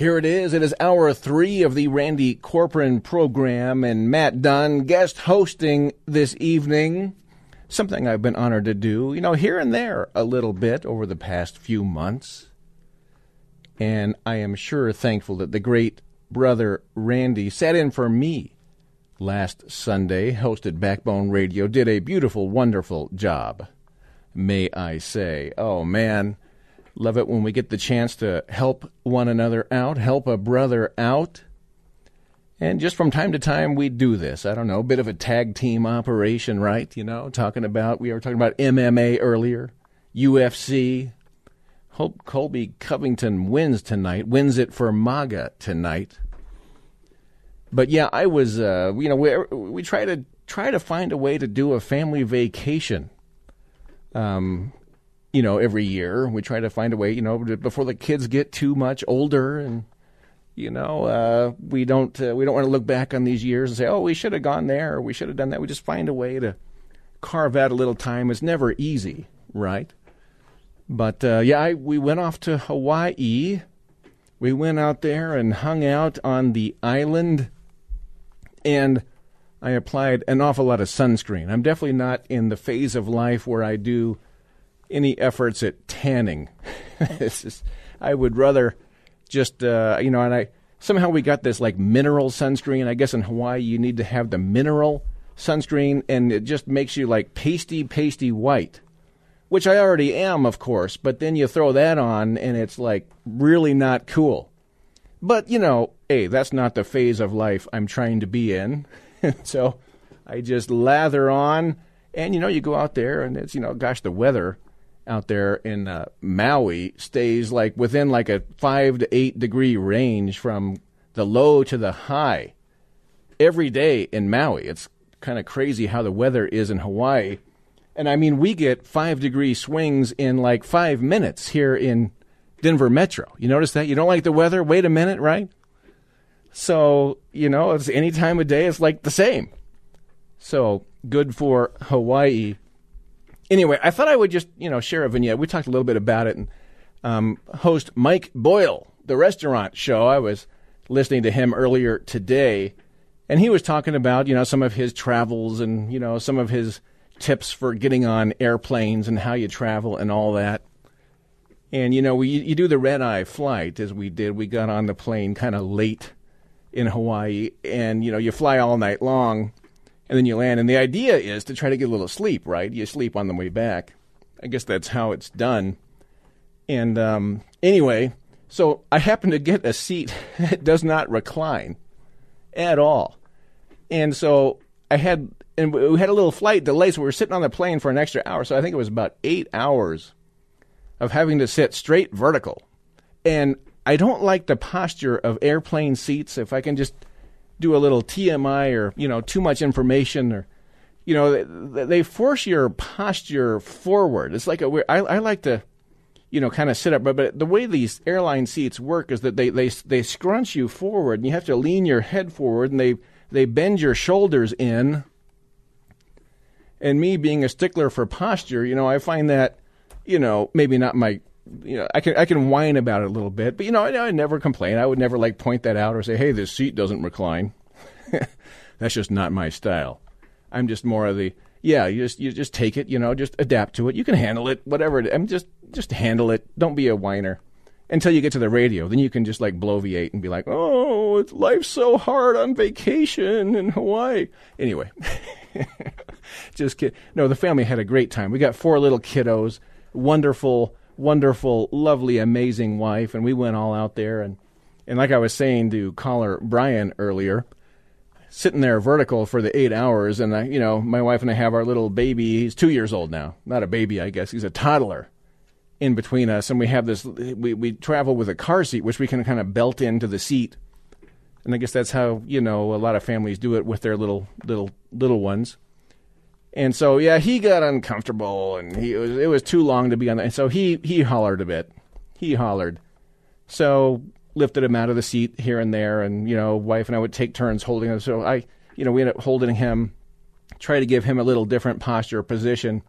Here it is. It is hour three of the Randy Corporon program, and Matt Dunn guest hosting this evening. Something I've been honored to do, you know, here and there a little bit over the past few months. And I am sure thankful that the great brother Randy sat in for me last Sunday, hosted Backbone Radio, did a beautiful, wonderful job, may I say. Oh, man. Love it when we get the chance to help one another out, help a brother out. And just from time to time, we do this. I don't know, a bit of a tag team operation, right? You know, talking about, we were talking about MMA earlier, UFC. Hope Colby Covington wins tonight, wins it for MAGA tonight. But yeah, I was, uh, you know, we, we try to try to find a way to do a family vacation. Um, you know, every year. We try to find a way, you know, before the kids get too much older and you know, uh, we don't uh, we don't want to look back on these years and say, "Oh, we should have gone there or we should have done that." We just find a way to carve out a little time. It's never easy, right? But uh, yeah, I, we went off to Hawaii. We went out there and hung out on the island, and I applied an awful lot of sunscreen. I'm definitely not in the phase of life where I do any efforts at tanning. just, I would rather just uh, you know, and I somehow we got this like mineral sunscreen. I guess in Hawaii you need to have the mineral sunscreen, and it just makes you like pasty, pasty white, which I already am, of course. But then you throw that on, and it's like really not cool. But you know, hey, that's not the phase of life I'm trying to be in. so I just lather on, and you know, you go out there, and it's you know, gosh, the weather out there in uh, Maui stays like within like a five to eight degree range from the low to the high every day in Maui. It's kind of crazy how the weather is in Hawaii. And I mean, we get five degree swings in like five minutes here in Denver Metro. You notice that? You don't like the weather? Wait a minute, right? So, you know, it's any time of day, it's like the same. So good for Hawaii anyway, I thought I would just you know share a vignette. We talked a little bit about it, and um, host Mike Boyle, the restaurant show. I was listening to him earlier today, and he was talking about you know some of his travels and you know some of his tips for getting on airplanes and how you travel and all that. And you know, we you do the red eye flight as we did. We got on the plane kind of late in Hawaii, and you know, you fly all night long and then you land. And the idea is to try to get a little sleep, right? You sleep on the way back. I guess that's how it's done. And um, anyway, so I happen to get a seat that does not recline at all. And so I had, and we had a little flight delay, so we were sitting on the plane for an extra hour. So I think it was about eight hours of having to sit straight vertical. And I don't like the posture of airplane seats. If I can just do a little TMI or you know too much information or you know they, they force your posture forward. It's like a weird. I, I like to you know kind of sit up, but but the way these airline seats work is that they they they scrunch you forward and you have to lean your head forward and they they bend your shoulders in. And me being a stickler for posture, you know, I find that you know maybe not my you know, I can I can whine about it a little bit, but you know, I, I never complain. I would never like point that out or say, "Hey, this seat doesn't recline." That's just not my style. I'm just more of the yeah. You just you just take it. You know, just adapt to it. You can handle it. Whatever. I'm just just handle it. Don't be a whiner until you get to the radio. Then you can just like bloviate and be like, "Oh, it's life's so hard on vacation in Hawaii." Anyway, just kid. No, the family had a great time. We got four little kiddos. Wonderful wonderful, lovely, amazing wife, and we went all out there and and like I was saying to caller Brian earlier, sitting there vertical for the eight hours, and I, you know, my wife and I have our little baby. He's two years old now, not a baby, I guess. He's a toddler, in between us, and we have this. We we travel with a car seat, which we can kind of belt into the seat, and I guess that's how you know a lot of families do it with their little little little ones. And so yeah, he got uncomfortable, and he it was it was too long to be on that. And so he he hollered a bit. He hollered. So lifted him out of the seat here and there, and you know, wife and I would take turns holding him. So I, you know, we ended up holding him, try to give him a little different posture position,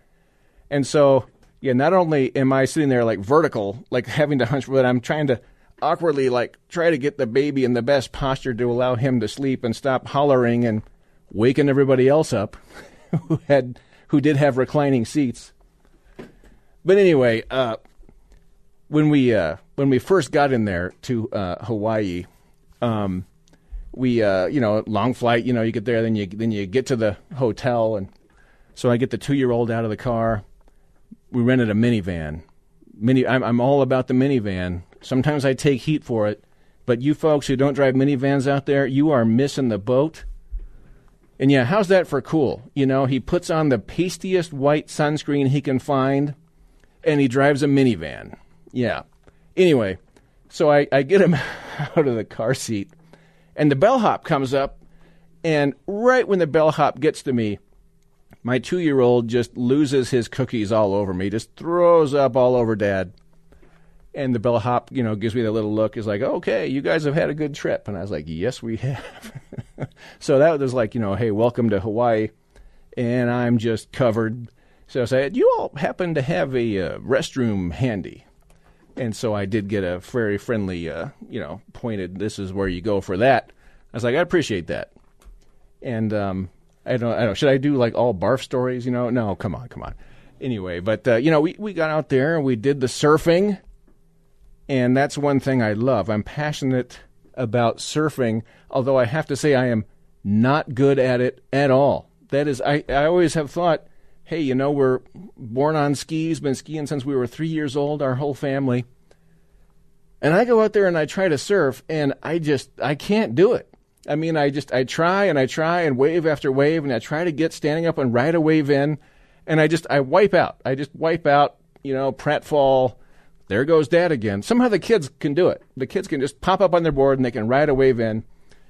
and so yeah, not only am I sitting there like vertical, like having to hunch, but I'm trying to awkwardly like try to get the baby in the best posture to allow him to sleep and stop hollering and waking everybody else up who had who did have reclining seats. But anyway, uh, when we uh, when we first got in there to uh, Hawaii, um, we uh, you know long flight. You know, you get there, then you then you get to the hotel, and so I get the two year old out of the car we rented a minivan. Mini, I'm, I'm all about the minivan. Sometimes I take heat for it, but you folks who don't drive minivans out there, you are missing the boat. And yeah, how's that for cool? You know, he puts on the pastiest white sunscreen he can find, and he drives a minivan. Yeah. Anyway, so I, I get him out of the car seat, and the bellhop comes up, and right when the bellhop gets to me, my two year old just loses his cookies all over me, just throws up all over dad. And the bellhop, you know, gives me the little look, is like, okay, you guys have had a good trip. And I was like, yes, we have. so that was like, you know, hey, welcome to Hawaii. And I'm just covered. So I said, you all happen to have a uh, restroom handy? And so I did get a very friendly, uh, you know, pointed, this is where you go for that. I was like, I appreciate that. And um, I don't. I don't. Should I do like all barf stories? You know? No. Come on. Come on. Anyway, but uh, you know, we we got out there and we did the surfing, and that's one thing I love. I'm passionate about surfing, although I have to say I am not good at it at all. That is, I I always have thought, hey, you know, we're born on skis, been skiing since we were three years old, our whole family. And I go out there and I try to surf, and I just I can't do it. I mean, I just I try and I try and wave after wave, and I try to get standing up and ride a wave in, and I just I wipe out. I just wipe out. You know, pratfall. There goes dad again. Somehow the kids can do it. The kids can just pop up on their board and they can ride a wave in.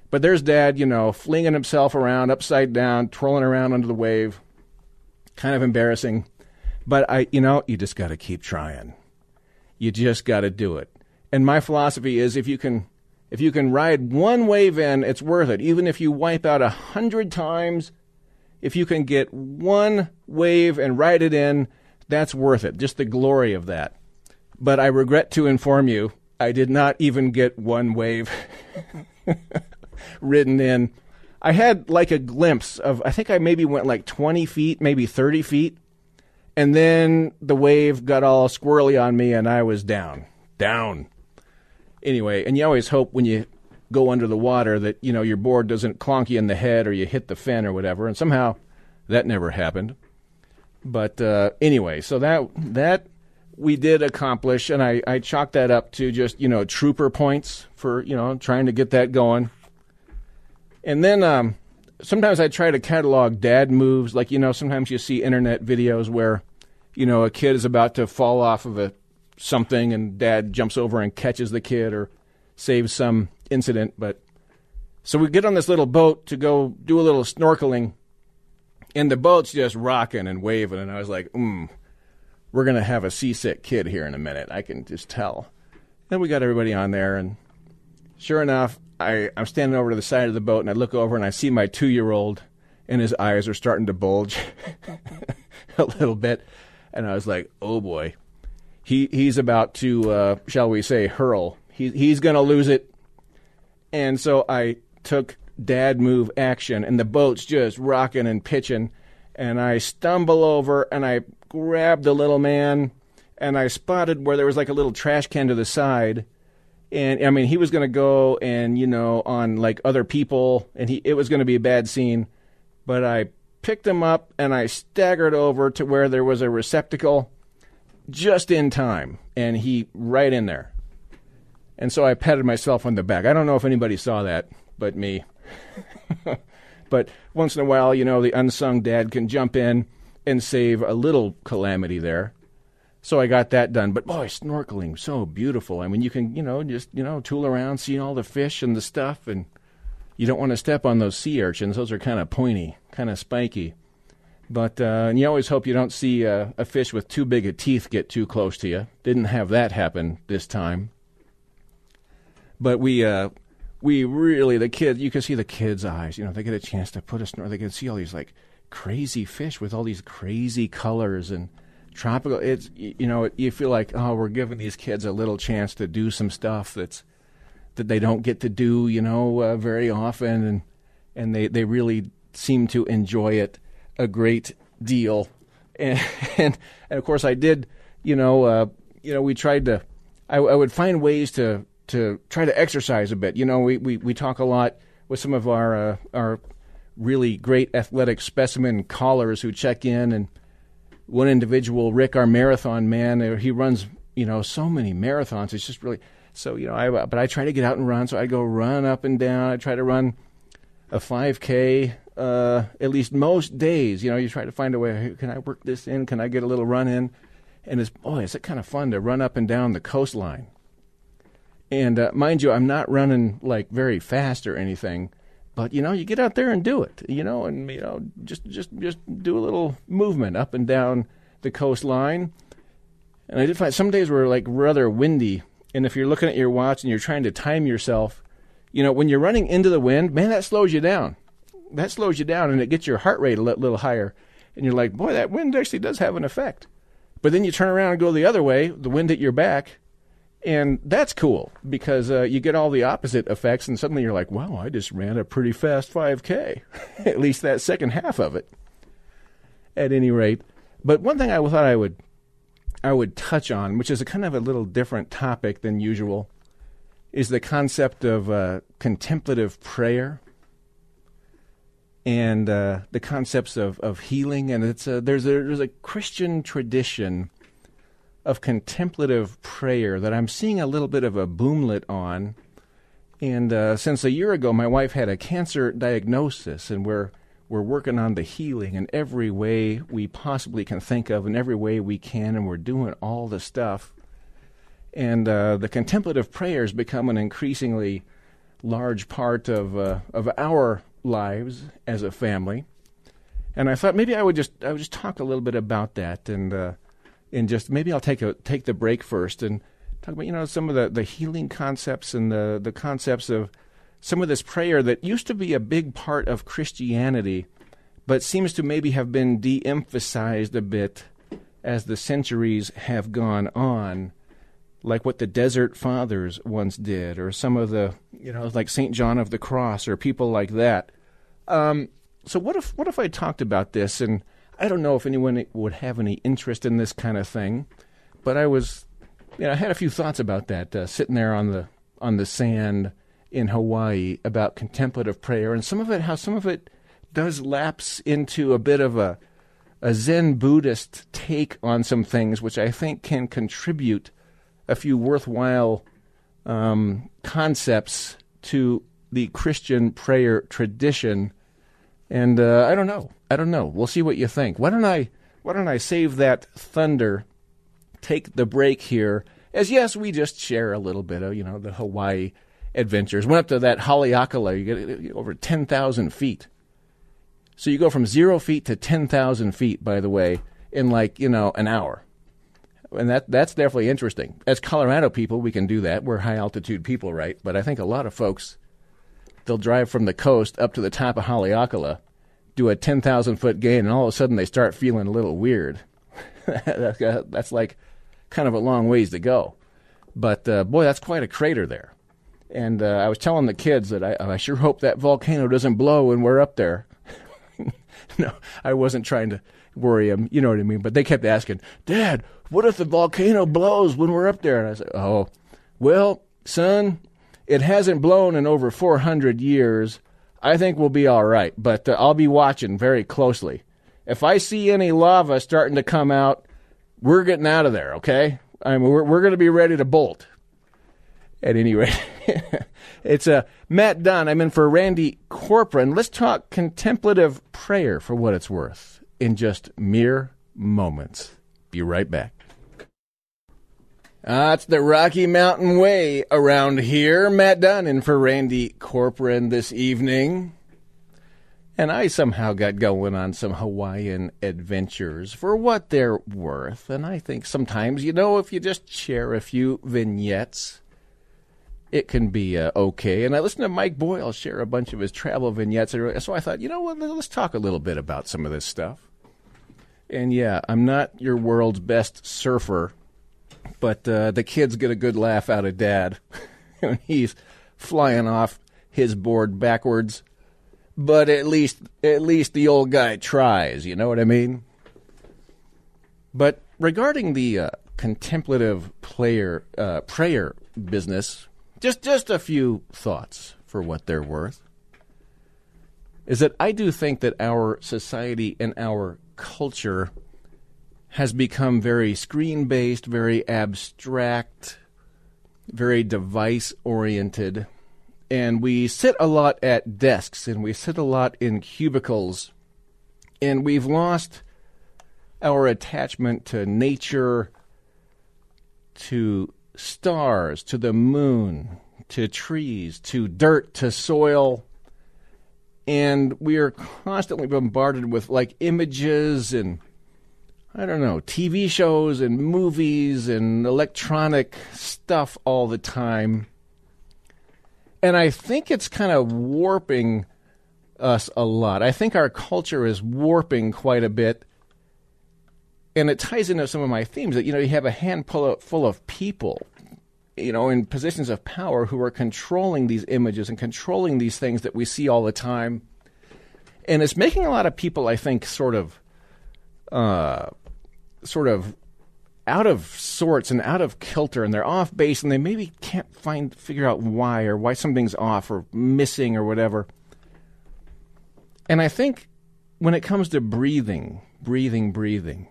But there's dad, you know, flinging himself around upside down, twirling around under the wave. Kind of embarrassing. But I, you know, you just got to keep trying. You just got to do it. And my philosophy is if you can if you can ride one wave in, it's worth it. Even if you wipe out a hundred times, if you can get one wave and ride it in, that's worth it. Just the glory of that. But I regret to inform you, I did not even get one wave written in. I had like a glimpse of, I think I maybe went like 20 feet, maybe 30 feet. And then the wave got all squirrely on me and I was down. Down anyway, and you always hope when you go under the water that you know your board doesn't clonk you in the head or you hit the fin or whatever. And somehow that never happened. But uh, anyway, so that that we did accomplish, and I, I chalked that up to just you know trooper points for you know trying to get that going. And then um, sometimes I try to catalog dad moves, like you know sometimes you see internet videos where you know a kid is about to fall off of a something and dad jumps over and catches the kid or saves some incident. But so we get on this little boat to go do a little snorkeling, and the boat's just rocking and waving. And I was like, hmm, we're going to have a seasick kid here in a minute. I can just tell. Then we got everybody on there, and sure enough, I, I'm standing over to the side of the boat, and I look over and I see my two year old, and his eyes are starting to bulge a little bit. And I was like, oh boy he he's about to, uh, shall we say, hurl. He he's going to lose it. And so I took dad move action, and the boat's just rocking and pitching, and I stumble over and I grab the little man, and I spotted where there was like a little trash can to the side. And I mean, he was going to go and you know on like other people, and he it was going to be a bad scene. But I picked him up and I staggered over to where there was a receptacle just in time, and he right in there. And so I patted myself on the back. I don't know if anybody saw that but me. but once in a while, you know, the unsung dad can jump in and save a little calamity there. so I got that done. But boy, snorkeling so beautiful. I mean, you can you know just you know tool around, seeing all the fish and the stuff, and you don't want to step on those sea urchins. Those are kind of pointy, kind of spiky. But uh, and you always hope you don't see uh, a fish with too big a teeth get too close to you. Didn't have that happen this time. But we uh, we really the kids you can see the kids' eyes. You know, they get a chance to put a snort. They can see all these like crazy fish with all these crazy colors and tropical. It's you know you feel like oh we're giving these kids a little chance to do some stuff that's that they don't get to do you know uh, very often and and they they really seem to enjoy it a great deal and and, and of course I did you know uh, you know we tried to I, I would find ways to to try to exercise a bit you know we we, we talk a lot with some of our uh, our really great athletic specimen callers who check in and one individual, Rick, our marathon man, uh, he runs, you know, so many marathons. It's just really so, you know, I but I try to get out and run, so I go run up and down. I try to run a 5K uh, at least most days. You know, you try to find a way. Can I work this in? Can I get a little run in? And it's boy, is it kind of fun to run up and down the coastline. And uh, mind you, I'm not running like very fast or anything. But you know, you get out there and do it. You know, and you know, just just just do a little movement up and down the coastline. And I did find some days were like rather windy. And if you're looking at your watch and you're trying to time yourself, you know, when you're running into the wind, man, that slows you down. That slows you down, and it gets your heart rate a little higher. And you're like, boy, that wind actually does have an effect. But then you turn around and go the other way, the wind at your back, and that's cool because uh, you get all the opposite effects, and suddenly you're like, wow, I just ran a pretty fast 5K. At least that second half of it. At any rate. But one thing I thought I would I would touch on, which is a kind of a little different topic than usual, is the concept of uh, contemplative prayer and uh, the concepts of, of healing. And it's a, there's a there's a Christian tradition of contemplative prayer that I'm seeing a little bit of a boomlet on. And uh, since a year ago, my wife had a cancer diagnosis, and we're we're working on the healing in every way we possibly can think of, in every way we can, and we're doing all the stuff. And uh, the contemplative prayers become an increasingly large part of uh, of our lives as a family. And I thought maybe I would just I would just talk a little bit about that and uh, and just maybe I'll take a take the break first and talk about you know some of the, the healing concepts and the the concepts of some of this prayer that used to be a big part of Christianity, but seems to maybe have been de-emphasized a bit as the centuries have gone on, like what the Desert Fathers once did, or some of the you know like Saint John of the Cross or people like that. Um, so what if what if I talked about this and I don't know if anyone would have any interest in this kind of thing, but I was, you know, I had a few thoughts about that uh, sitting there on the on the sand in Hawaii about contemplative prayer, and some of it, how some of it does lapse into a bit of a a Zen Buddhist take on some things, which I think can contribute a few worthwhile um, concepts to the Christian prayer tradition. And uh, I don't know. I don't know. We'll see what you think. Why don't I why don't I save that thunder, take the break here, as yes, we just share a little bit of, you know, the Hawaii adventures. Went up to that Haleakala, you get over 10,000 feet. So you go from zero feet to 10,000 feet, by the way, in like, you know, an hour. And that that's definitely interesting. As Colorado people, we can do that. We're high altitude people, right? But I think a lot of folks, they'll drive from the coast up to the top of Haleakala do a 10,000 foot gain, and all of a sudden they start feeling a little weird. that's like kind of a long ways to go. But uh, boy, that's quite a crater there. And uh, I was telling the kids that I, I sure hope that volcano doesn't blow when we're up there. no, I wasn't trying to worry them, you know what I mean? But they kept asking, Dad, what if the volcano blows when we're up there? And I said, Oh, well, son, it hasn't blown in over 400 years I think we'll be all right. But uh, I'll be watching very closely. If I see any lava starting to come out, we're getting out of there. Okay, I mean, we're we're going to be ready to bolt. At any rate, it's uh, Matt Dunn. I'm in for Randy Corporon. Let's talk contemplative prayer for what it's worth in just mere moments. Be right back. Uh, it's the Rocky Mountain Way around here. Matt Dunn in for Randy Corporon this evening. And I somehow got going on some Hawaiian adventures for what they're worth. And I think sometimes, you know, if you just share a few vignettes, it can be uh, okay. And I listened to Mike Boyle share a bunch of his travel vignettes. So I thought, you know what, let's talk a little bit about some of this stuff. And yeah, I'm not your world's best surfer but uh, the kids get a good laugh out of Dad when he's flying off his board backwards. But at least, at least the old guy tries. You know what I mean? But regarding the uh, contemplative player uh, prayer business, just just a few thoughts for what they're worth. Is that I do think that our society and our culture has become very screen based, very abstract, very device oriented. And we sit a lot at desks and we sit a lot in cubicles. And we've lost our attachment to nature, to stars, to the moon, to trees, to dirt, to soil. And we are constantly bombarded with like images and I don't know, TV shows and movies and electronic stuff all the time. And I think it's kind of warping us a lot. I think our culture is warping quite a bit. And it ties into some of my themes that, you know, you have a handful of, full of people, you know, in positions of power who are controlling these images and controlling these things that we see all the time. And it's making a lot of people, I think, sort of uh, sort of out of sorts and out of kilter and they're off base and they maybe can't find figure out why or why something's off or missing or whatever. And I think when it comes to breathing, breathing, breathing,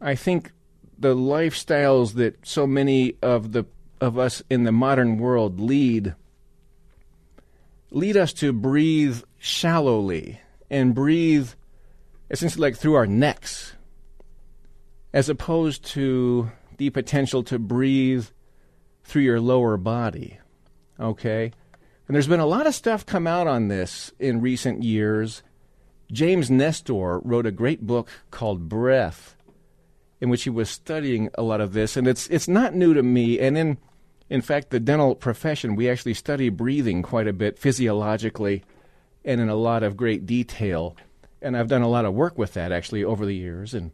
I think the lifestyles that so many of the of us in the modern world lead lead us to breathe shallowly and breathe essentially like through our necks as opposed to the potential to breathe through your lower body. Okay? And there's been a lot of stuff come out on this in recent years. James Nestor wrote a great book called Breath, in which he was studying a lot of this, and it's it's not new to me. And in in fact, the dental profession, we actually study breathing quite a bit physiologically and in a lot of great detail. And I've done a lot of work with that actually over the years, and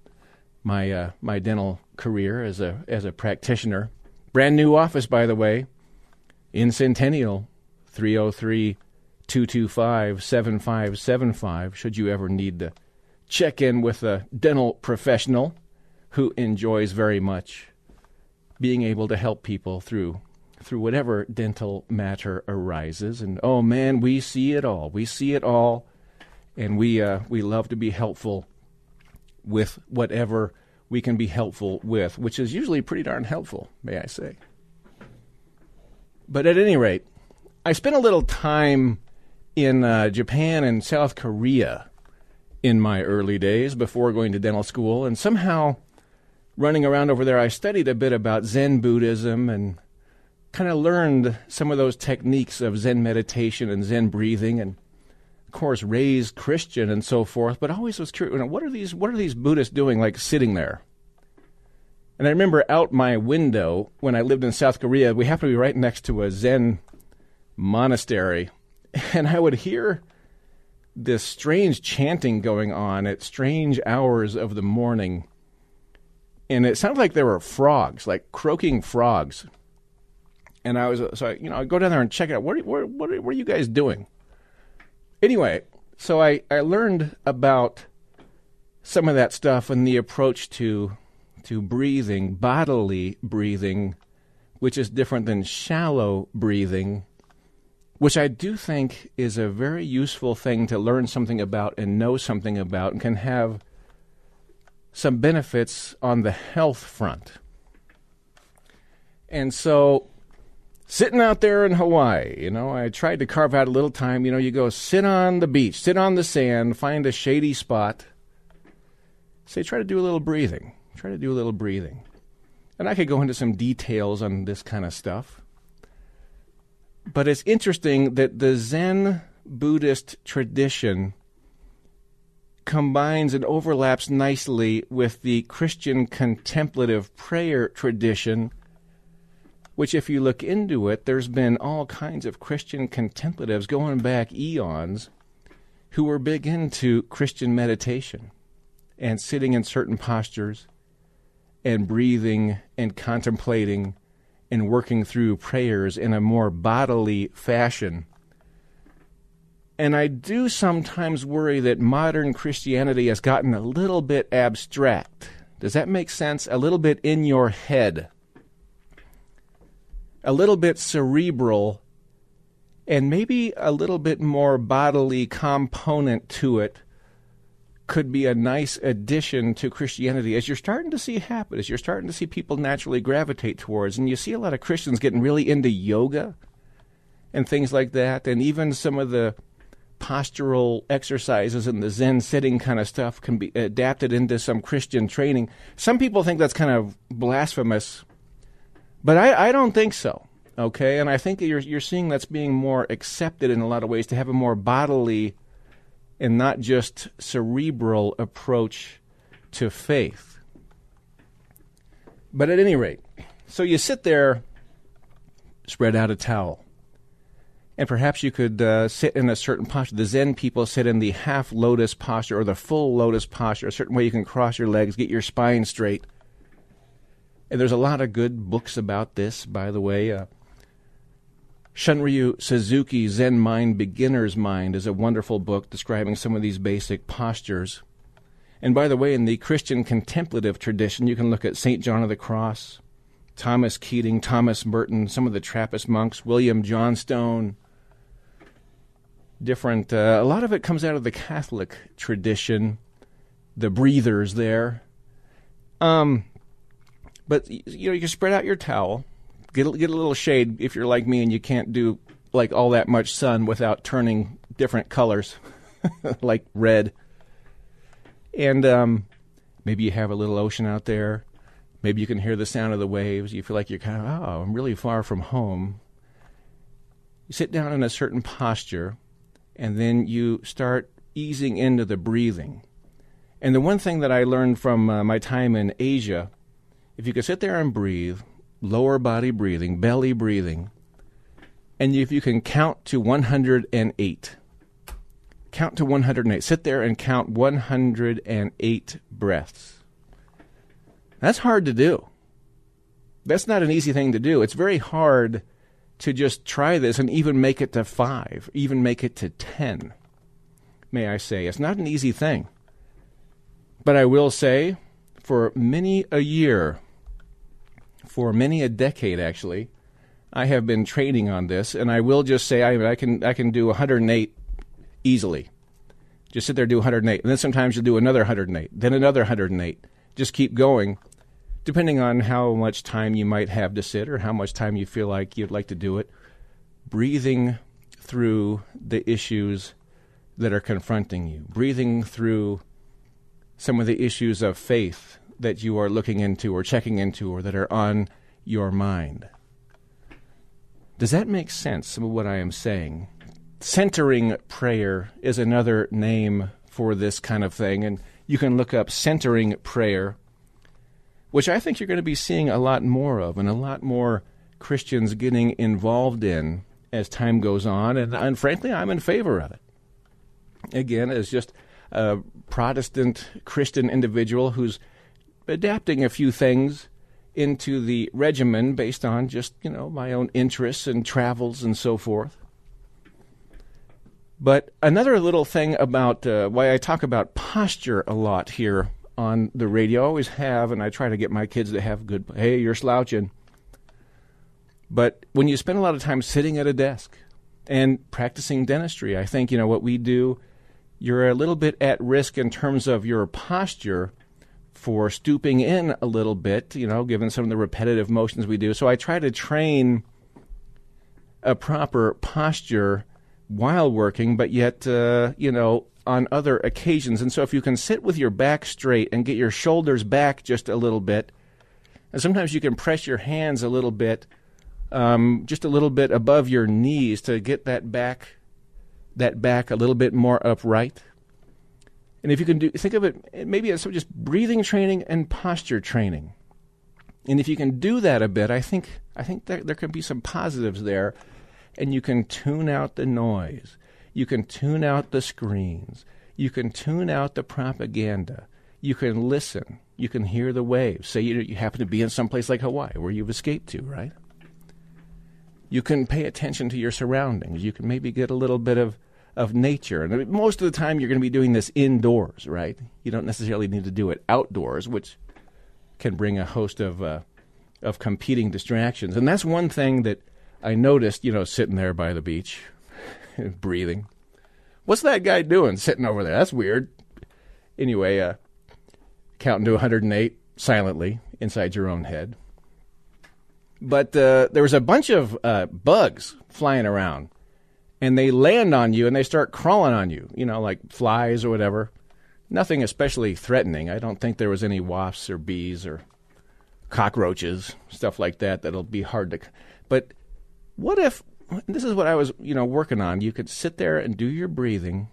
my uh, my dental career as a as a practitioner. Brand new office, by the way, in Centennial, 303 225 7575. Should you ever need to check in with a dental professional who enjoys very much being able to help people through through whatever dental matter arises. And oh man, we see it all. We see it all, and we uh, we love to be helpful with whatever we can be helpful with, which is usually pretty darn helpful, may I say. But at any rate, I spent a little time in uh, Japan and South Korea in my early days before going to dental school, and somehow running around over there, I studied a bit about Zen Buddhism and kind of learned some of those techniques of Zen meditation and Zen breathing and course, raised Christian and so forth, but always was curious. You know, what are these? What are these Buddhists doing, like sitting there? And I remember out my window when I lived in South Korea, we happened to be right next to a Zen monastery, and I would hear this strange chanting going on at strange hours of the morning, and it sounded like there were frogs, like croaking frogs. And I was so I, you know I go down there and check it out. What what what, what are you guys doing? Anyway, so I, I learned about some of that stuff and the approach to to breathing, bodily breathing, which is different than shallow breathing, which I do think is a very useful thing to learn something about and know something about and can have some benefits on the health front. And so sitting out there in Hawaii, you know, I tried to carve out a little time. You know, you go sit on the beach, sit on the sand, find a shady spot. Say, try to do a little breathing. Try to do a little breathing. And I could go into some details on this kind of stuff. But it's interesting that the Zen Buddhist tradition combines and overlaps nicely with the Christian contemplative prayer tradition, which, if you look into it, there's been all kinds of Christian contemplatives going back eons who were big into Christian meditation and sitting in certain postures and breathing and contemplating and working through prayers in a more bodily fashion. And I do sometimes worry that modern Christianity has gotten a little bit abstract. Does that make sense? A little bit in your head, a little bit cerebral, and maybe a little bit more bodily component to it could be a nice addition to Christianity as you're starting to see happen, as you're starting to see people naturally gravitate towards. And you see a lot of Christians getting really into yoga and things like that, and even some of the postural exercises and the Zen sitting kind of stuff can be adapted into some Christian training. Some people think that's kind of blasphemous, but I, I don't think so. Okay, and I think you're you're seeing that's being more accepted in a lot of ways to have a more bodily and not just cerebral approach to faith. But at any rate, so you sit there, spread out a towel, and perhaps you could uh, sit in a certain posture. The Zen people sit in the half lotus posture or the full lotus posture, a certain way you can cross your legs, get your spine straight. And there's a lot of good books about this, by the way. Uh, Shunryu Suzuki Zen Mind Beginner's Mind is a wonderful book describing some of these basic postures. And by the way, in the Christian contemplative tradition, you can look at St. John of the Cross, Thomas Keating, Thomas Merton, some of the Trappist monks, William Johnston. Different, uh, a lot of it comes out of the Catholic tradition, the breathers there. Um, but you know, you can spread out your towel Get a, get a little shade if you're like me and you can't do like all that much sun without turning different colors, like red. And um, maybe you have a little ocean out there. Maybe you can hear the sound of the waves. You feel like you're kind of, oh, I'm really far from home. You sit down in a certain posture, and then you start easing into the breathing. And the one thing that I learned from uh, my time in Asia, if you could sit there and breathe, lower body breathing, belly breathing, and if you can count to 108, count to 108. Sit there and count 108 breaths. That's hard to do. That's not an easy thing to do. It's very hard to just try this and even make it to five, even make it to 10, may I say. It's not an easy thing. But I will say, for many a year, for many a decade, actually. I have been training on this, and I will just say I, I can I can do 108 easily. Just sit there do 108, and then sometimes you'll do another 108, then another 108. Just keep going, depending on how much time you might have to sit or how much time you feel like you'd like to do it. Breathing through the issues that are confronting you, breathing through some of the issues of faith that you are looking into or checking into or that are on your mind. Does that make sense, some of what I am saying? Centering prayer is another name for this kind of thing, and you can look up centering prayer, which I think you're going to be seeing a lot more of and a lot more Christians getting involved in as time goes on, and, and frankly, I'm in favor of it. Again, as just a Protestant Christian individual who's adapting a few things into the regimen based on just, you know, my own interests and travels and so forth. But another little thing about uh, why I talk about posture a lot here on the radio, I always have, and I try to get my kids to have good, hey, you're slouching. But when you spend a lot of time sitting at a desk and practicing dentistry, I think, you know, what we do, you're a little bit at risk in terms of your posture for stooping in a little bit, you know, given some of the repetitive motions we do. So I try to train a proper posture while working, but yet, uh, you know, on other occasions. And so if you can sit with your back straight and get your shoulders back just a little bit, And sometimes you can press your hands a little bit, um, just a little bit above your knees to get that back, that back a little bit more upright. And if you can do, think of it maybe as just breathing training and posture training. And if you can do that a bit, I think I think there, there can be some positives there, and you can tune out the noise. You can tune out the screens. You can tune out the propaganda. You can listen. You can hear the waves. Say you, you happen to be in some place like Hawaii where you've escaped to, right? You can pay attention to your surroundings. You can maybe get a little bit of of nature. And most of the time, you're going to be doing this indoors, right? You don't necessarily need to do it outdoors, which can bring a host of uh, of competing distractions. And that's one thing that I noticed, you know, sitting there by the beach, breathing. What's that guy doing sitting over there? That's weird. Anyway, uh, counting to 108 silently inside your own head. But uh, there was a bunch of uh, bugs flying around and they land on you and they start crawling on you, you know, like flies or whatever. Nothing especially threatening. I don't think there was any wasps or bees or cockroaches, stuff like that that'll be hard to But what if this is what I was, you know, working on. You could sit there and do your breathing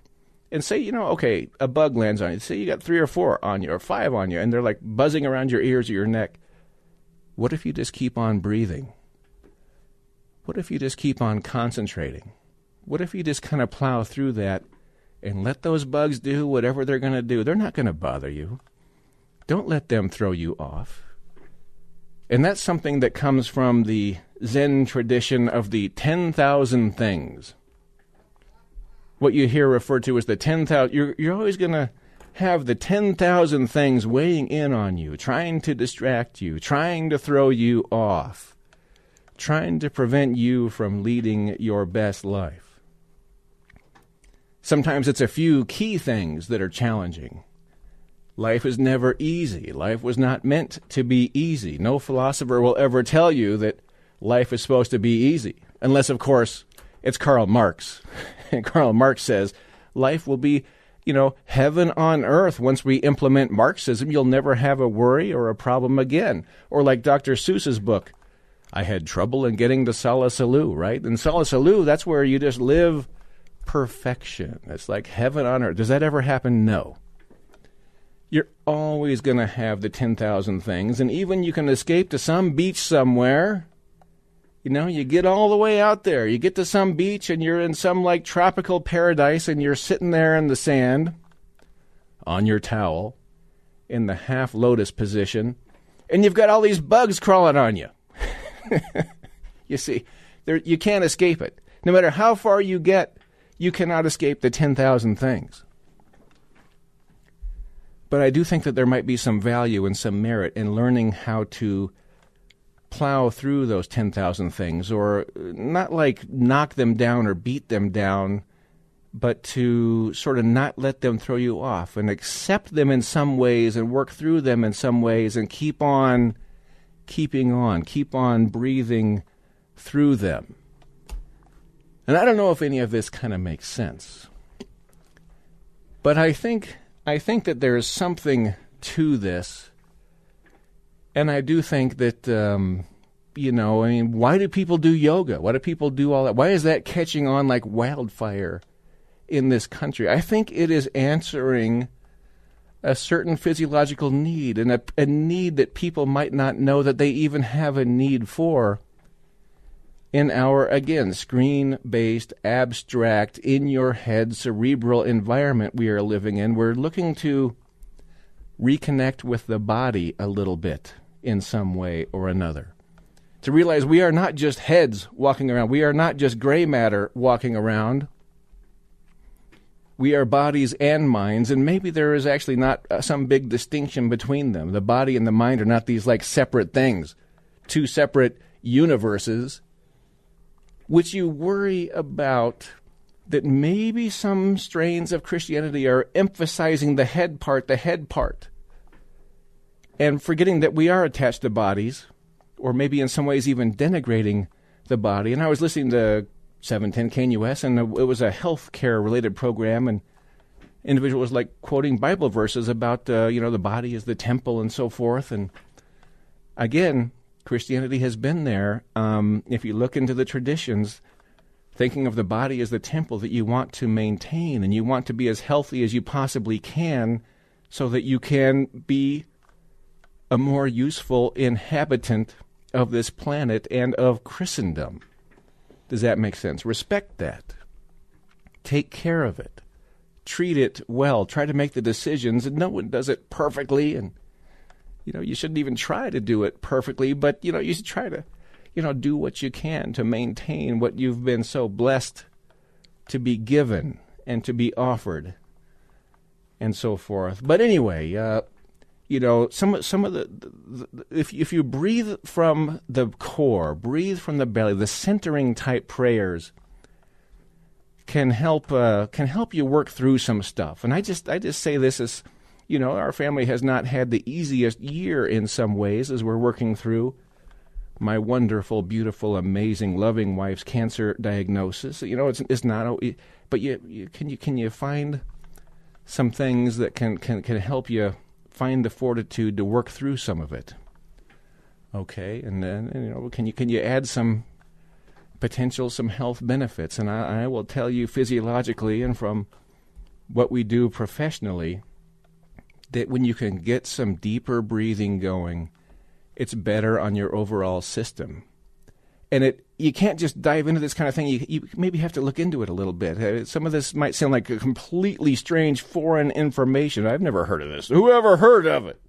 and say, you know, okay, a bug lands on you. Say you got 3 or 4 on you or 5 on you and they're like buzzing around your ears or your neck. What if you just keep on breathing? What if you just keep on concentrating? What if you just kind of plow through that and let those bugs do whatever they're going to do? They're not going to bother you. Don't let them throw you off. And that's something that comes from the Zen tradition of the 10,000 things. What you hear referred to as the 10,000, you're, you're always going to have the 10,000 things weighing in on you, trying to distract you, trying to throw you off, trying to prevent you from leading your best life. Sometimes it's a few key things that are challenging. Life is never easy. Life was not meant to be easy. No philosopher will ever tell you that life is supposed to be easy, unless, of course, it's Karl Marx. and Karl Marx says life will be, you know, heaven on earth once we implement Marxism. You'll never have a worry or a problem again. Or like Dr. Seuss's book, I had trouble in getting to Solla Sollew, right? And Solla Sollew, that's where you just live perfection. It's like heaven on earth. Does that ever happen? No. You're always going to have the 10,000 things, and even you can escape to some beach somewhere. You know, you get all the way out there. You get to some beach, and you're in some like tropical paradise, and you're sitting there in the sand on your towel in the half lotus position, and you've got all these bugs crawling on you. you see, there, you can't escape it. No matter how far you get, you cannot escape the 10,000 things. But I do think that there might be some value and some merit in learning how to plow through those 10,000 things, or not like knock them down or beat them down, but to sort of not let them throw you off and accept them in some ways and work through them in some ways and keep on keeping on, keep on breathing through them. And I don't know if any of this kind of makes sense. But I think I think that there is something to this. And I do think that um, you know, I mean, why do people do yoga? Why do people do all that? Why is that catching on like wildfire in this country? I think it is answering a certain physiological need and a, a need that people might not know that they even have a need for in our, again, screen based, abstract, in your head, cerebral environment we are living in. We're looking to reconnect with the body a little bit in some way or another. To realize we are not just heads walking around, we are not just gray matter walking around. We are bodies and minds, and maybe there is actually not uh, some big distinction between them. The body and the mind are not these like separate things, two separate universes which you worry about that maybe some strains of Christianity are emphasizing the head part, the head part, and forgetting that we are attached to bodies, or maybe in some ways even denigrating the body. And I was listening to 710 KNUS, and it was a healthcare related program, and individual was like quoting Bible verses about uh, you know the body is the temple and so forth, and again, Christianity has been there. Um, if you look into the traditions, thinking of the body as the temple that you want to maintain and you want to be as healthy as you possibly can so that you can be a more useful inhabitant of this planet and of Christendom. Does that make sense? Respect that. Take care of it. Treat it well. Try to make the decisions. And no one does it perfectly. And, you know, you shouldn't even try to do it perfectly, but, you know, you should try to, you know, do what you can to maintain what you've been so blessed to be given and to be offered and so forth. But anyway, uh, you know, some some of the, the, the, if if you breathe from the core, breathe from the belly, the centering type prayers can help uh, can help you work through some stuff. And I just I just say this as you know, our family has not had the easiest year in some ways as we're working through my wonderful, beautiful, amazing, loving wife's cancer diagnosis. You know, it's it's not, but you, you can you can you find some things that can can can help you find the fortitude to work through some of it. Okay, and then you know, can you can you add some potential some health benefits? And I, I will tell you physiologically and from what we do professionally that when you can get some deeper breathing going, it's better on your overall system. And it you can't just dive into this kind of thing. You, you maybe have to look into it a little bit. Uh, some of this might sound like a completely strange foreign information. I've never heard of this. Whoever heard of it?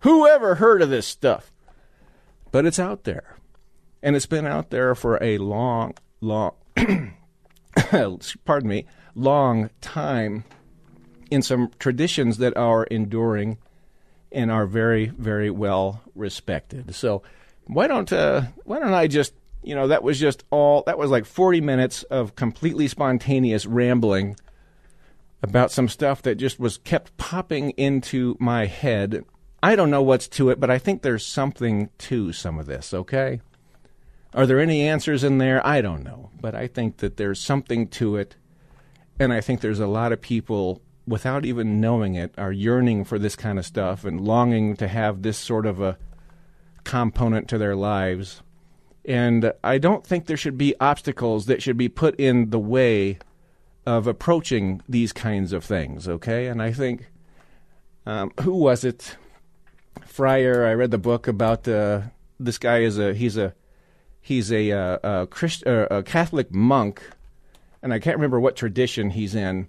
Whoever heard of this stuff? But it's out there. And it's been out there for a long, long, pardon me, long time in some traditions that are enduring and are very, very well respected. So why don't uh, why don't I just you know, that was just all, that was like 40 minutes of completely spontaneous rambling about some stuff that just was kept popping into my head. I don't know what's to it, but I think there's something to some of this, okay? Are there any answers in there? I don't know. But I think that there's something to it. And I think there's a lot of people, without even knowing it, are yearning for this kind of stuff and longing to have this sort of a component to their lives. And I don't think there should be obstacles that should be put in the way of approaching these kinds of things, okay? And I think, um, who was it? Friar. I read the book about uh, this guy is a he's a he's a, uh, a, Christ, uh, a Catholic monk, and I can't remember what tradition he's in,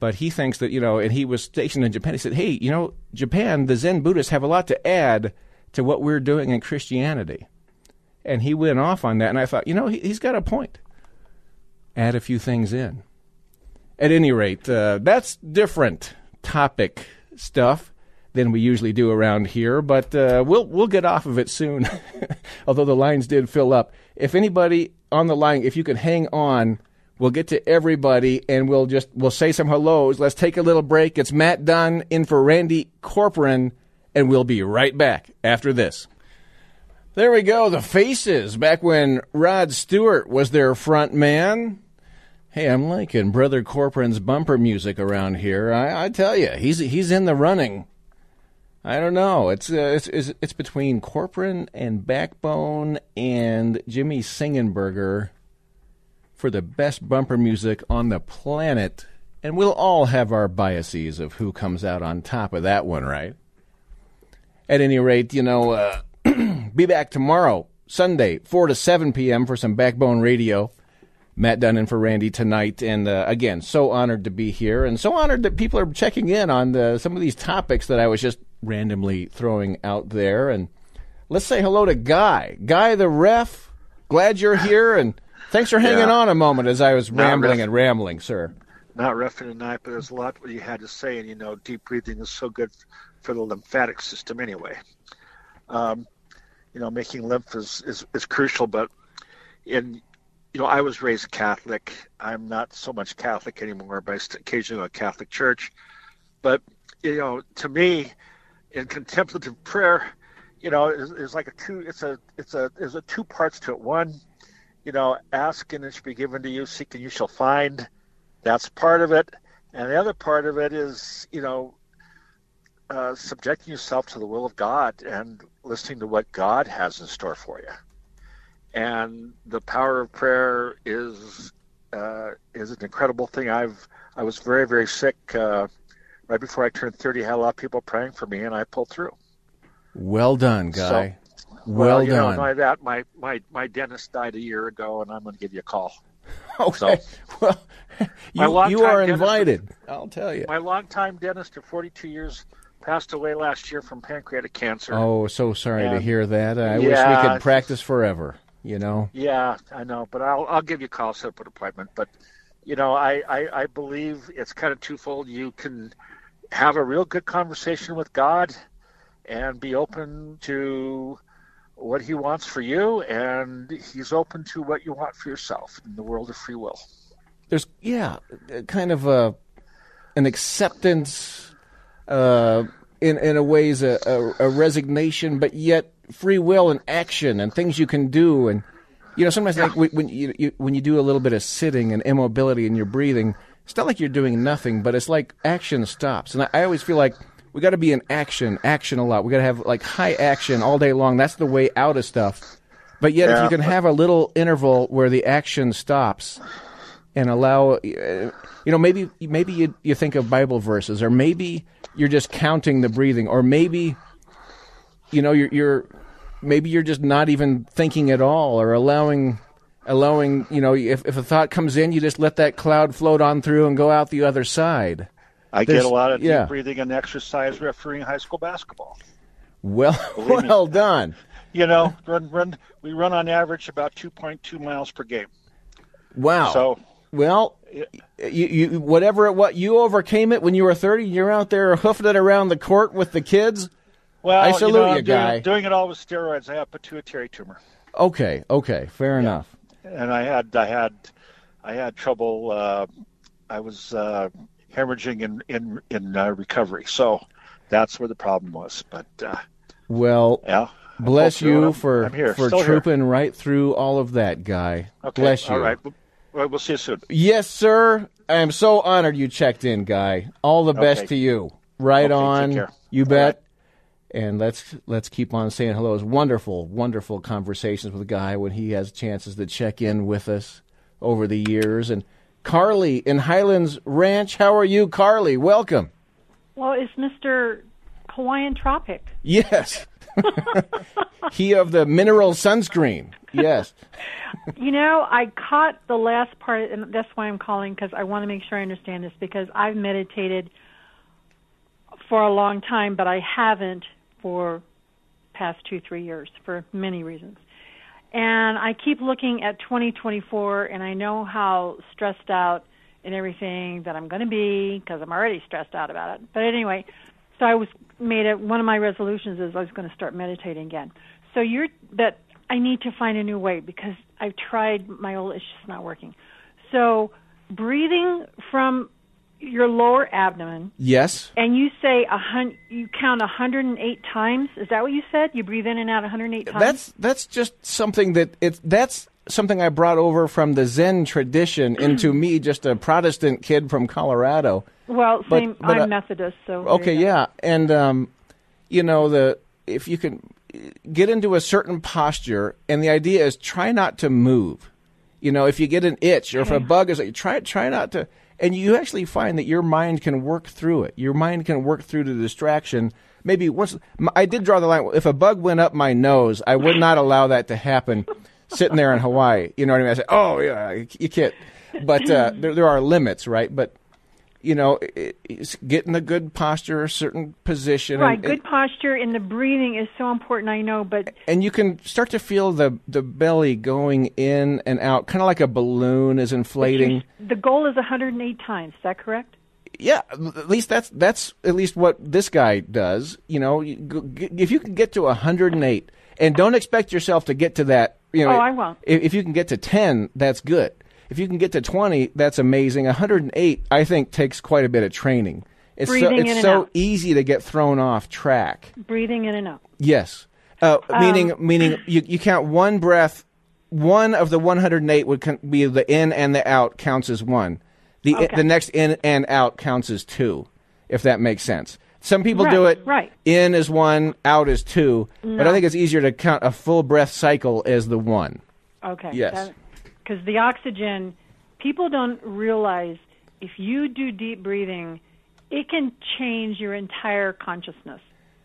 but he thinks that you know, and he was stationed in Japan. He said, "Hey, you know, Japan, the Zen Buddhists have a lot to add to what we're doing in Christianity." And he went off on that, and I thought, you know, he, has got a point. Add a few things in. At any rate, uh, that's different topic stuff than we usually do around here, but uh, we'll we'll get off of it soon. Although the lines did fill up. If anybody on the line, if you could hang on, we'll get to everybody and we'll just we'll say some hellos. Let's take a little break. It's Matt Dunn in for Randy Corporon, and we'll be right back after this. There we go. The Faces, back when Rod Stewart was their front man. Hey, I'm liking Brother Corporon's bumper music around here. I, I tell you, he's he's in the running. I don't know. It's, uh, it's it's it's between Corporon and Backbone and Jimmy Sengenberger for the best bumper music on the planet. And we'll all have our biases of who comes out on top of that one, right? At any rate, you know. Uh, be back tomorrow, Sunday, 4 to 7 p.m. for some Backbone Radio. Matt Dunn for Randy tonight. And uh, again, so honored to be here and so honored that people are checking in on the, some of these topics that I was just randomly throwing out there. And let's say hello to Guy. Guy the ref, glad you're here. And thanks for hanging yeah. on a moment as I was Not rambling and rambling, sir. Not refing tonight, but there's a lot what you had to say. And, you know, deep breathing is so good for the lymphatic system anyway. Um, you know, making lymph is, is, is crucial. But in, you know, I was raised Catholic. I'm not so much Catholic anymore, but I occasionally go to a Catholic church. But, you know, to me, in contemplative prayer, you know, is, is like a two, it's a, it's a, there's a two parts to it. One, you know, ask and it shall be given to you, seek and you shall find. That's part of it. And the other part of it is, you know, uh, subjecting yourself to the will of God and listening to what God has in store for you. And the power of prayer is uh, is an incredible thing. I've I was very very sick uh, right before I turned 30. I had a lot of people praying for me, and I pulled through. Well done, guy. So, well, well you done. know, my, that my, my my dentist died a year ago, and I'm going to give you a call. Okay. well, you, you are invited. I'll tell you. My longtime dentist of 42 years passed away last year from pancreatic cancer. Oh, so sorry to hear that. I wish we could practice forever. You know. Yeah, I know, but I'll I'll give you a call, set up an appointment. But you know, I, I, I believe it's kind of twofold. You can have a real good conversation with God and be open to what He wants for you, and He's open to what you want for yourself in the world of free will. There's yeah, kind of a an acceptance. Uh, in in a ways, a, a, a resignation, but yet free will and action and things you can do. And you know, sometimes like when you, you when you do a little bit of sitting and immobility and you're breathing, it's not like you're doing nothing, but it's like action stops. And I, I always feel like we got to be in action, action a lot. We got to have like high action all day long. That's the way out of stuff. But yet, if you can have a little interval where the action stops and allow, uh, you know, maybe maybe you you think of Bible verses, or maybe you're just counting the breathing, or maybe, you know, you're you're maybe you're just not even thinking at all, or allowing allowing, you know, if if a thought comes in, you just let that cloud float on through and go out the other side. I There's- get a lot of yeah. deep breathing and exercise refereeing high school basketball. Well, Believe me. well done. You know, run run we run on average about 2.2 miles per game. Wow. So Well, you, you whatever it what you overcame it when you were thirty. You're out there hoofing it around the court with the kids. well, I you salute know, you, I'm doing- guy. Doing, it all with steroids. I have pituitary tumor. Okay, okay, fair enough. and I had I had I had trouble. Uh, I was uh, hemorrhaging in in in uh, recovery, so that's where the problem was. But uh, Well, yeah, bless pulled through and you I'm- for I'm here, for still here. trooping right through all of that, guy. Okay, Bless you. All right, well, we'll see you soon. Yes, sir. I am so honored you checked in, guy. All the best Okay. to you. Right Okay, take on. care. You bet. right. And let's let's keep on saying hello. It's wonderful, wonderful conversations with a Guy when he has chances to check in with us over the years. And Carly in Highlands Ranch, how are you, Carly? Welcome. Well, it's Mr. Hawaiian Tropic. Yes. he of the mineral sunscreen. Yes. You know, I caught the last part, and that's why I'm calling because I want to make sure I understand this because I've meditated for a long time, but I haven't for past two, three years for many reasons. And I keep looking at 2024, and I know how stressed out and everything that I'm going to be because I'm already stressed out about it. But anyway, so I was made it. One of my resolutions is I was going to start meditating again. So you're that I need to find a new way because I've tried my old. It's just not working. So breathing from your lower abdomen, Yes. and you say a hun- you count 108 times. Is that what you said? You breathe in and out 108 times. That's that's just something that it's that's something I brought over from the Zen tradition into me, just a Protestant kid from Colorado. well, but- same. but, I'm uh, Methodist, so Okay, yeah, and um, you know the if you can get into a certain posture, and the idea is try not to move. You know, if you get an itch or if a bug is like, try try not to, and you actually find that your mind can work through it. Your mind can work through the distraction. Maybe once I did draw the line. If a bug went up my nose, I would not allow that to happen. Sitting there in Hawaii, you know what I mean? I said, oh yeah, you- can't. But uh, there there are limits, right? But you know, it's getting a good posture, a certain position, Right, and, good posture and the breathing is so important. I know, but and you can start to feel the the belly going in and out, kind of like a balloon is inflating. the goal is 108 times. Is that correct? Yeah, at least that's that's at least what this guy does. You know, You go- g- if you can get to 108, and don't expect yourself to get to that. You know, Oh, I won't. If, if you can get to 10, that's good. If you can get to 20, that's amazing. 108, I think, takes quite a bit of training. It's so, Breathing in it's so easy to get thrown off track. Breathing in and out. Yes. Uh, Um, meaning, meaning you, you count one breath. One of the 108 would con- be the in and the out counts as one. The Okay. the next in and out counts as two, if that makes sense. Some people Right, do it right. in is one, out is two. no. But I think it's easier to count a full breath cycle as the one. Okay. Yes. Because the oxygen, people don't realize if you do deep breathing, it can change your entire consciousness.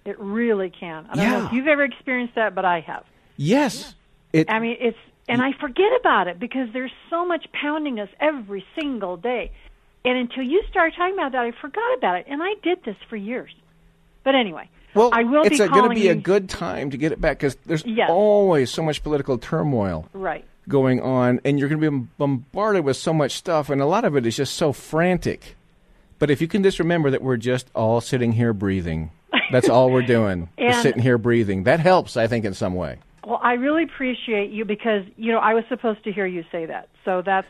It really can. I don't know if you've ever experienced that, but I have. Yes. It, I mean, it's and I forget about it because there's so much pounding us every single day. And until you start talking about that, I forgot about it. And I did this for years. But anyway, well, I will it's going to be a good time to get it back because there's Yes. always so much political turmoil Right. Going on, and you're going to be bombarded with so much stuff, and a lot of it is just so frantic. But if you can just remember that we're just all sitting here breathing, that's all we're doing, And- sitting here breathing. That helps, I think, in some way. Well, I really appreciate you because you know I was supposed to hear you say that, so that's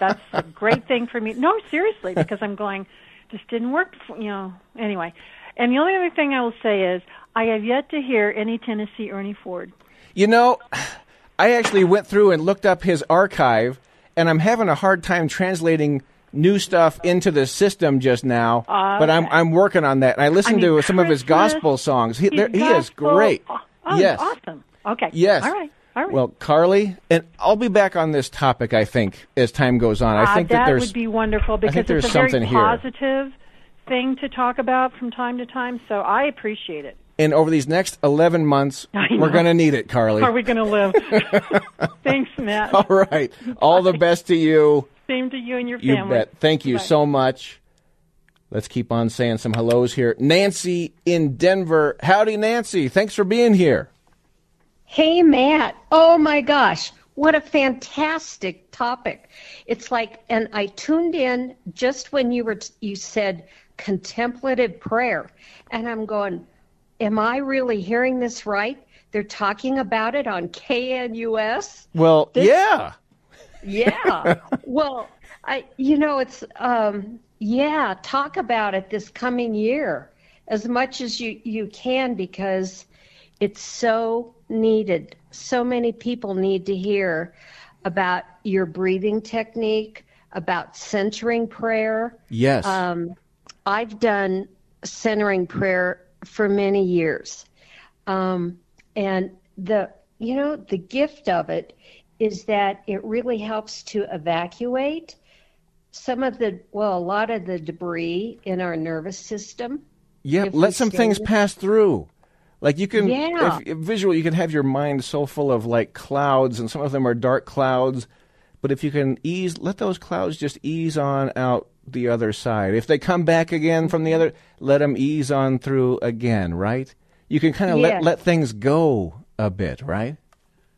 that's a great thing for me. No, seriously, because I'm going, this didn't work. You know, anyway. And the only other thing I will say is I have yet to hear any Tennessee Ernie Ford. You know, I actually went through and looked up his archive, and I'm having a hard time translating new stuff into the system just now. But I'm I'm working on that. And I listened I mean, to some of his gospel songs. He, there- he is great. Oh, yes. awesome. Okay. Yes. All right. All right. Well, Carly, and I'll be back on this topic. I think as time goes on. I Uh, think that, that, there's would be wonderful because it's a very something here. positive thing to talk about from time to time. So I appreciate it. And over these next 11 months, we're going to need it, Carly. Are we going to live? Thanks, Matt. All right. All the best to you. Same to you and your You family. bet. Thank you Bye. so much. Let's keep on saying some hellos here. Nancy in Denver. Howdy, Nancy. Thanks for being here. Hey, Matt. Oh my gosh. What a fantastic topic. It's like, and I tuned in just when you were, you said contemplative prayer. And I'm going, am I really hearing this right? They're talking about it on KNUS. Well, yeah. Yeah. well, I, you know, it's, um, yeah, talk about it this coming year as much as you, you can because it's so needed. So many people need to hear about your breathing technique, about centering prayer. Yes. Um, I've done centering prayer for many years. Um, and the, you know, the gift of it is that it really helps to evacuate some of the, well, a lot of the debris in our nervous system. yeah. Let some things with- pass through. Like you can, Yeah. if, if visual, you can have your mind so full of like clouds, and some of them are dark clouds. But if you can ease, let those clouds just ease on out the other side. If they come back again from the other, let them ease on through again. Right? You can kind of Yeah. let let things go a bit. Right?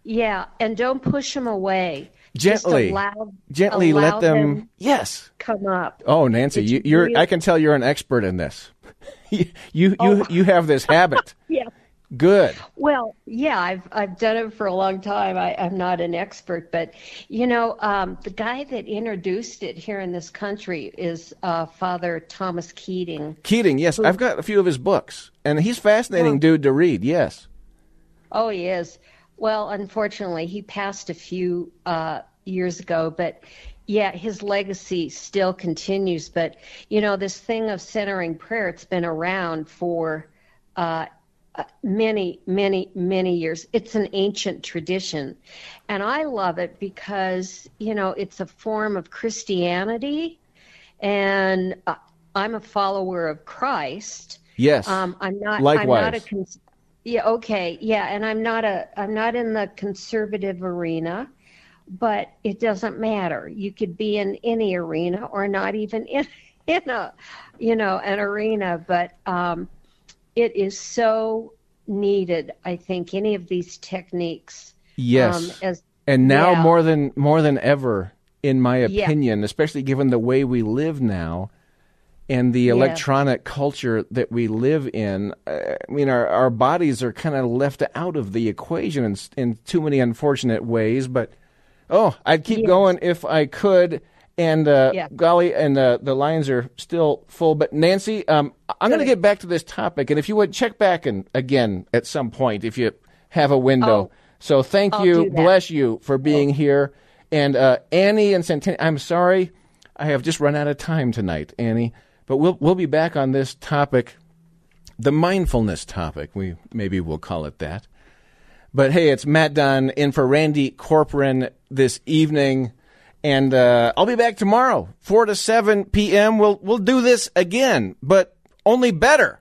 Yeah, and don't push them away. Gently, Just allow, gently allow let them. Yes. come up. Oh, Nancy, It's you, you're. I can tell you're an expert in this. you you you, you have this habit. Yeah. Good. Well, yeah, I've I've done it for a long time. I, I'm not an expert, but you know, um, the guy that introduced it here in this country is uh, Father Thomas Keating. Keating, yes, I've got a few of his books, and he's fascinating dude to read. Yes. Oh, he is. Well, unfortunately, he passed a few uh, years ago, but yeah, his legacy still continues. But you know, this thing of centering prayer, it's been around for uh, uh, many, many, many years. It's an ancient tradition, and I love it because you know it's a form of Christianity, and uh, I'm a follower of Christ. Yes. Um, I'm not. Likewise. I'm not a. Cons- yeah. Okay. Yeah. And I'm not a. I'm not in the conservative arena, but it doesn't matter. You could be in any arena or not even in in a, you know, an arena. But um, it is so needed. I think any of these techniques. yes. Um, as and now yeah. more than more than ever, in my Yeah. opinion, especially given the way we live now, and the electronic culture that we live in, uh, I mean, our our bodies are kind of left out of the equation in, in too many unfortunate ways. But oh, I'd keep Yes. going if I could. And uh, Yeah. golly, and uh, the lines are still full. But Nancy, um, I'm going to get back to this topic, and if you would check back and again at some point, if you have a window. Oh. So thank I'll you, bless you for being here, and uh, Annie and Centennial. I'm sorry, I have just run out of time tonight, Annie. But we'll we'll be back on this topic the mindfulness topic. We maybe we'll call it that. But hey, it's Matt Dunn in for Randy Corporon this evening, and uh, I'll be back tomorrow, four to seven p.m. We'll we'll do this again, but only better.